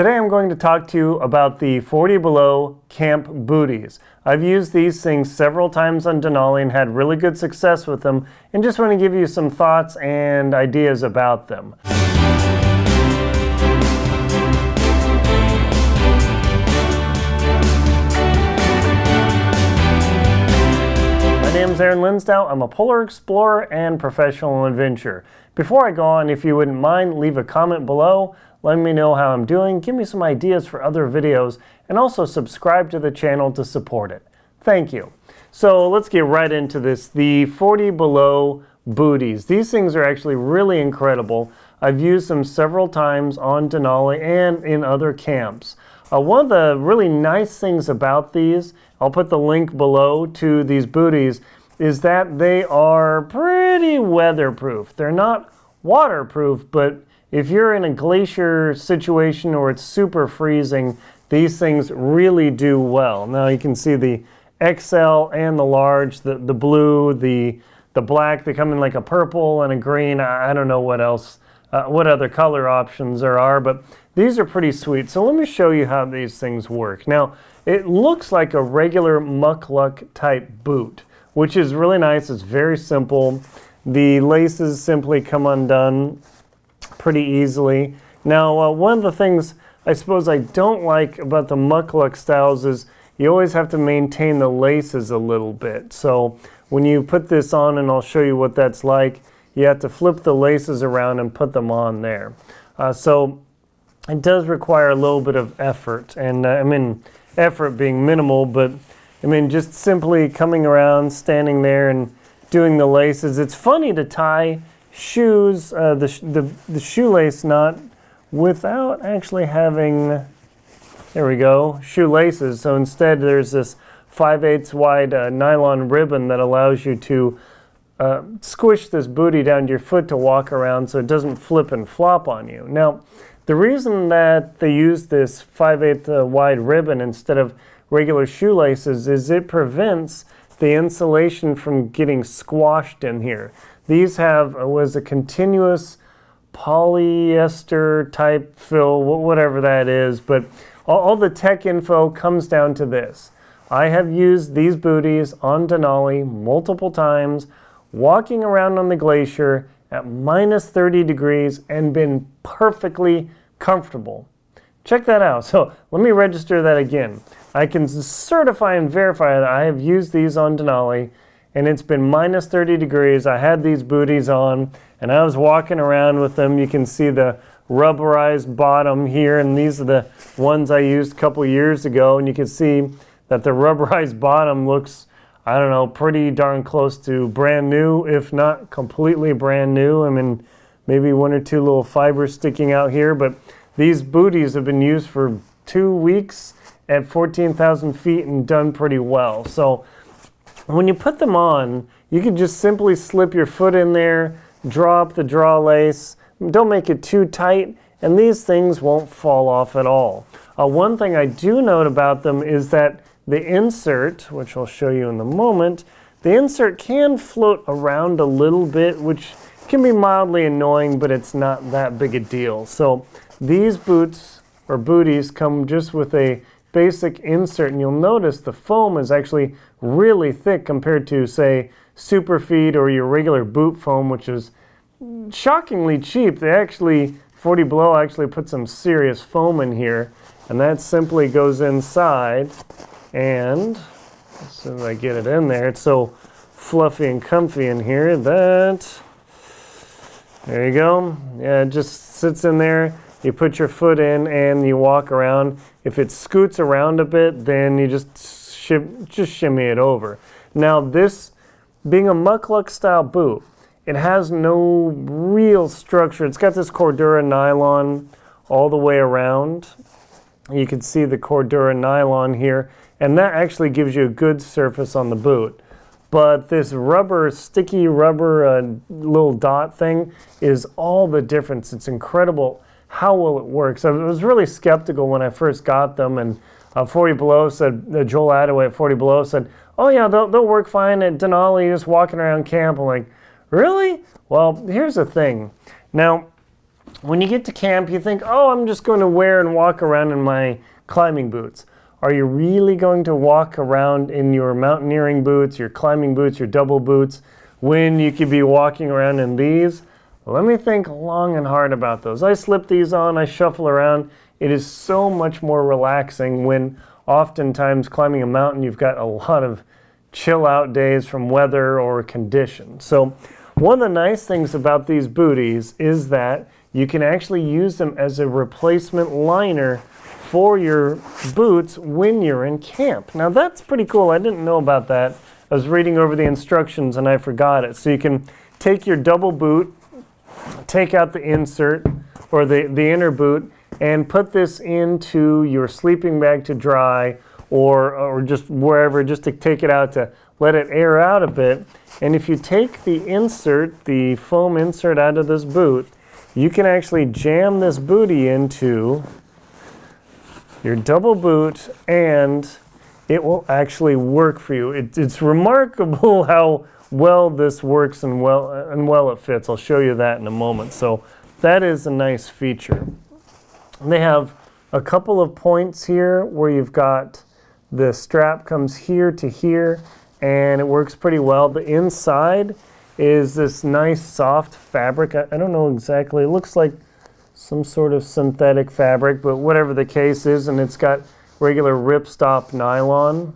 Today I'm going to talk to you about the 40 Below Camp Booties. I've used these things several times on Denali and had really good success with them and just want to give you some thoughts and ideas about them. My name is Aaron Linsdau. I'm a polar explorer and professional adventurer. Before I go on, if you wouldn't mind, leave a comment below. Let me know how I'm doing, give me some ideas for other videos, and also subscribe to the channel to support it. Thank you. So let's get right into this. The 40 Below booties. These things are actually really incredible. I've used them several times on Denali and in other camps. Uh, one of the really nice things about these, I'll put the link below to these booties, is that they are pretty weatherproof. They're not waterproof, but if you're in a glacier situation or it's super freezing, these things really do well. Now you can see the XL and the large, the, the blue, the, the black, they come in like a purple and a green. I, I don't know what else, uh, what other color options there are, but these are pretty sweet. So let me show you how these things work. Now, it looks like a regular mukluk type boot, which is really nice. It's very simple. The laces simply come undone pretty easily. Now, uh, one of the things I suppose I don't like about the mukluk styles is you always have to maintain the laces a little bit. So when you put this on, and I'll show you what that's like, you have to flip the laces around and put them on there. Uh, so it does require a little bit of effort, and uh, I mean, effort being minimal, but I mean, just simply coming around, standing there, and doing the laces. It's funny to tie shoes, uh, the, the, the shoelace knot without actually having, there we go, shoelaces. So instead there's this 5 8 wide uh, nylon ribbon that allows you to uh, squish this booty down to your foot to walk around so it doesn't flip and flop on you. Now, the reason that they use this 5 8 uh, wide ribbon instead of regular shoelaces is it prevents the insulation from getting squashed in here. These have uh, was a continuous polyester type fill, whatever that is, but all, all, the tech info comes down to this. I have used these booties on Denali multiple times, walking around on the glacier at minus 30 degrees and been perfectly comfortable. Check that out. So let me register that again. I can certify and verify that I have used these on Denali and it's been minus 30 degrees. I had these booties on and I was walking around with them. You can see the rubberized bottom here, and these are the ones I used a couple years ago. And you can see that the rubberized bottom looks, I don't know, pretty darn close to brand new, if not completely brand new. I mean, maybe one or two little fibers sticking out here, but these booties have been used for two weeks at 14,000 feet and done pretty well. So when you put them on, you can just simply slip your foot in there, draw up the draw lace. Don't make it too tight, and these things won't fall off at all. Uh, one thing I do note about them is that the insert, which I'll show you in a moment, the insert can float around a little bit, which can be mildly annoying, but it's not that big a deal. So these boots or booties come just with a basic insert and you'll notice the foam is actually really thick compared to say Superfeet or your regular boot foam which is shockingly cheap. They actually 40 Below actually put some serious foam in here and that simply goes inside and as soon as I get it in there it's so fluffy and comfy in here that there you go. Yeah, it just sits in there you put your foot in and you walk around. If it scoots around a bit, then you just shim, just shimmy it over. Now this, being a mukluk style boot, it has no real structure. It's got this Cordura nylon all the way around. You can see the Cordura nylon here, and that actually gives you a good surface on the boot. But this rubber, sticky rubber uh, little dot thing is all the difference. It's incredible how will it work? So I was really skeptical when I first got them, and uh, 40 Below said, uh, Joel Attaway at 40 Below said, oh yeah, they'll, they'll work fine at Denali, just walking around camp. I'm like, really? Well, here's the thing. Now, when you get to camp, you think, oh, I'm just going to wear and walk around in my climbing boots. Are you really going to walk around in your mountaineering boots, your climbing boots, your double boots, when you could be walking around in these? Let me think long and hard about those. I slip these on, I shuffle around. It is so much more relaxing when oftentimes climbing a mountain, you've got a lot of chill out days from weather or condition. So, one of the nice things about these booties is that you can actually use them as a replacement liner for your boots when you're in camp. Now, that's pretty cool. I didn't know about that. I was reading over the instructions and I forgot it. So, you can take your double boot, take out the insert or the, the inner boot, and put this into your sleeping bag to dry or, or just wherever, just to take it out to let it air out a bit. And if you take the insert, the foam insert out of this boot, you can actually jam this booty into your double boot and it will actually work for you. It, it's remarkable how well this works and well and well it fits. I'll show you that in a moment. So that is a nice feature. And they have a couple of points here where you've got the strap comes here to here and it works pretty well. The inside is this nice soft fabric. I, I don't know exactly. It looks like some sort of synthetic fabric, but whatever the case is, and it's got regular ripstop nylon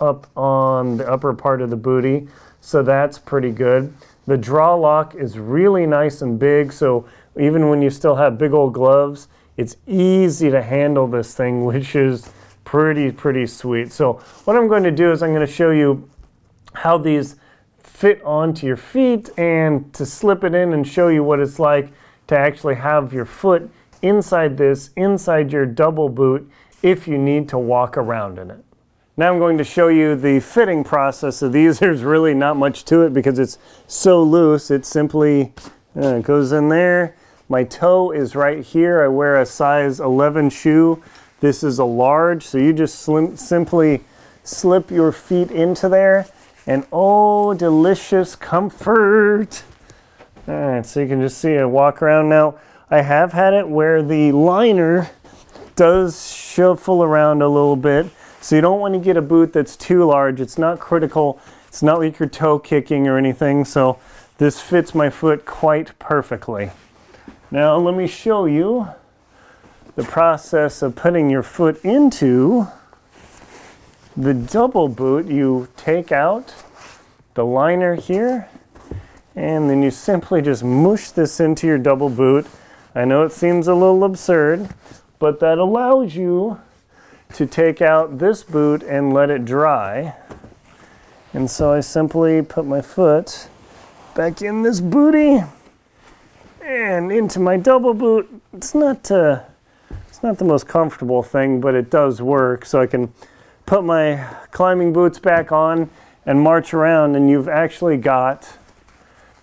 up on the upper part of the booty, so that's pretty good. The draw lock is really nice and big, so even when you still have big old gloves, it's easy to handle this thing, which is pretty, pretty sweet. So what I'm going to do is I'm going to show you how these fit onto your feet and to slip it in and show you what it's like to actually have your foot inside this, inside your double boot, if you need to walk around in it. Now I'm going to show you the fitting process of these. There's really not much to it because it's so loose. It simply uh, goes in there my toe is right here. I wear a size 11 shoe. This is a large, so you just slim, simply slip your feet into there, and oh, delicious comfort. All right, so you can just see I walk around now. I have had it where the liner does shuffle around a little bit, so you don't want to get a boot that's too large. It's not critical. It's not like your toe kicking or anything, so this fits my foot quite perfectly. Now let me show you the process of putting your foot into the double boot. You take out the liner here and then you simply just mush this into your double boot. I know it seems a little absurd, but that allows you to take out this boot and let it dry. And so I simply put my foot back in this booty and into my double boot. It's not uh, it's not the most comfortable thing, but it does work. So I can put my climbing boots back on and march around, and you've actually got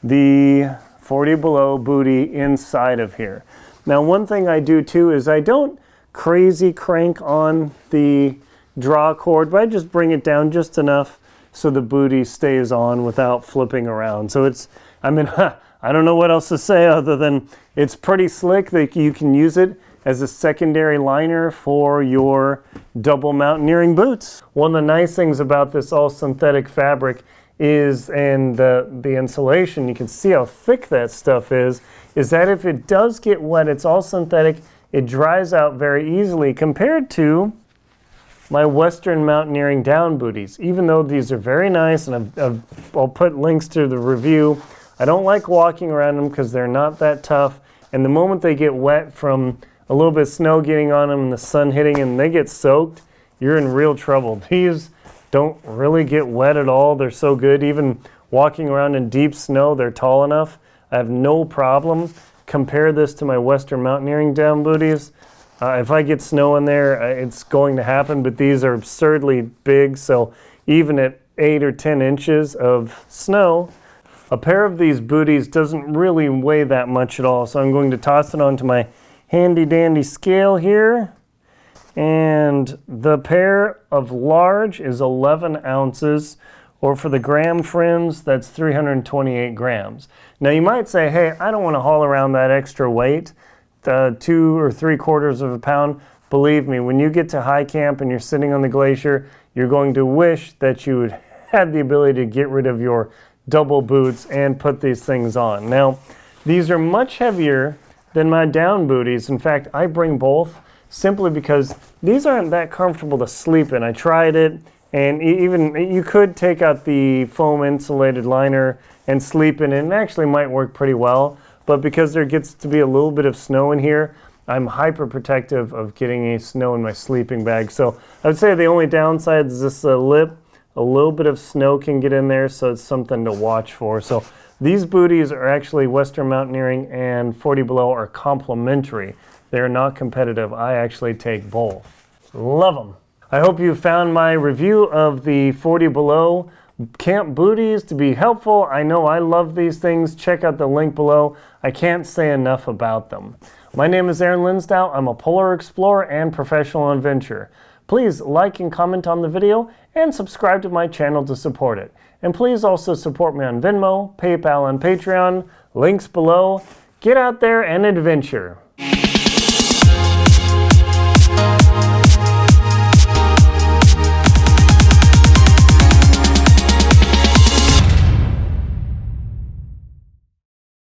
the 40 below booty inside of here. Now, one thing I do too is I don't crazy crank on the draw cord, but I just bring it down just enough so the booty stays on without flipping around. So it's, I mean, I don't know what else to say other than it's pretty slick that you can use it as a secondary liner for your double mountaineering boots. One of the nice things about this all synthetic fabric is, and the, the insulation, you can see how thick that stuff is, is that if it does get wet, it's all synthetic, it dries out very easily compared to my Western mountaineering down booties. Even though these are very nice, and I've, I've, I'll put links to the review I don't like walking around them because they're not that tough. And the moment they get wet from a little bit of snow getting on them and the sun hitting and they get soaked, you're in real trouble. These don't really get wet at all. They're so good. Even walking around in deep snow, they're tall enough. I have no problem. Compare this to my Western mountaineering down booties. Uh, if I get snow in there, uh, it's going to happen, but these are absurdly big. So even at eight or 10 inches of snow, a pair of these booties doesn't really weigh that much at all, so I'm going to toss it onto my handy dandy scale here. And the pair of large is 11 ounces, or for the gram friends, that's 328 grams. Now you might say, hey, I don't want to haul around that extra weight, uh, two or three quarters of a pound. Believe me, when you get to high camp and you're sitting on the glacier, you're going to wish that you had the ability to get rid of your double boots and put these things on. Now, these are much heavier than my down booties. In fact, I bring both simply because these aren't that comfortable to sleep in. I tried it, and even you could take out the foam insulated liner and sleep in it, and it actually might work pretty well. But because there gets to be a little bit of snow in here, I'm hyper protective of getting any snow in my sleeping bag. So I would say the only downside is this uh, lip. A little bit of snow can get in there, so it's something to watch for. So these booties are actually Western Mountaineering and 40 Below are complementary. They're not competitive. I actually take both. Love them. I hope you found my review of the 40 Below camp booties to be helpful. I know I love these things. Check out the link below. I can't say enough about them. My name is Aaron Linsdau. I'm a polar explorer and professional adventurer. Please like and comment on the video and subscribe to my channel to support it. And please also support me on Venmo, PayPal, and Patreon. Links below. Get out there and adventure.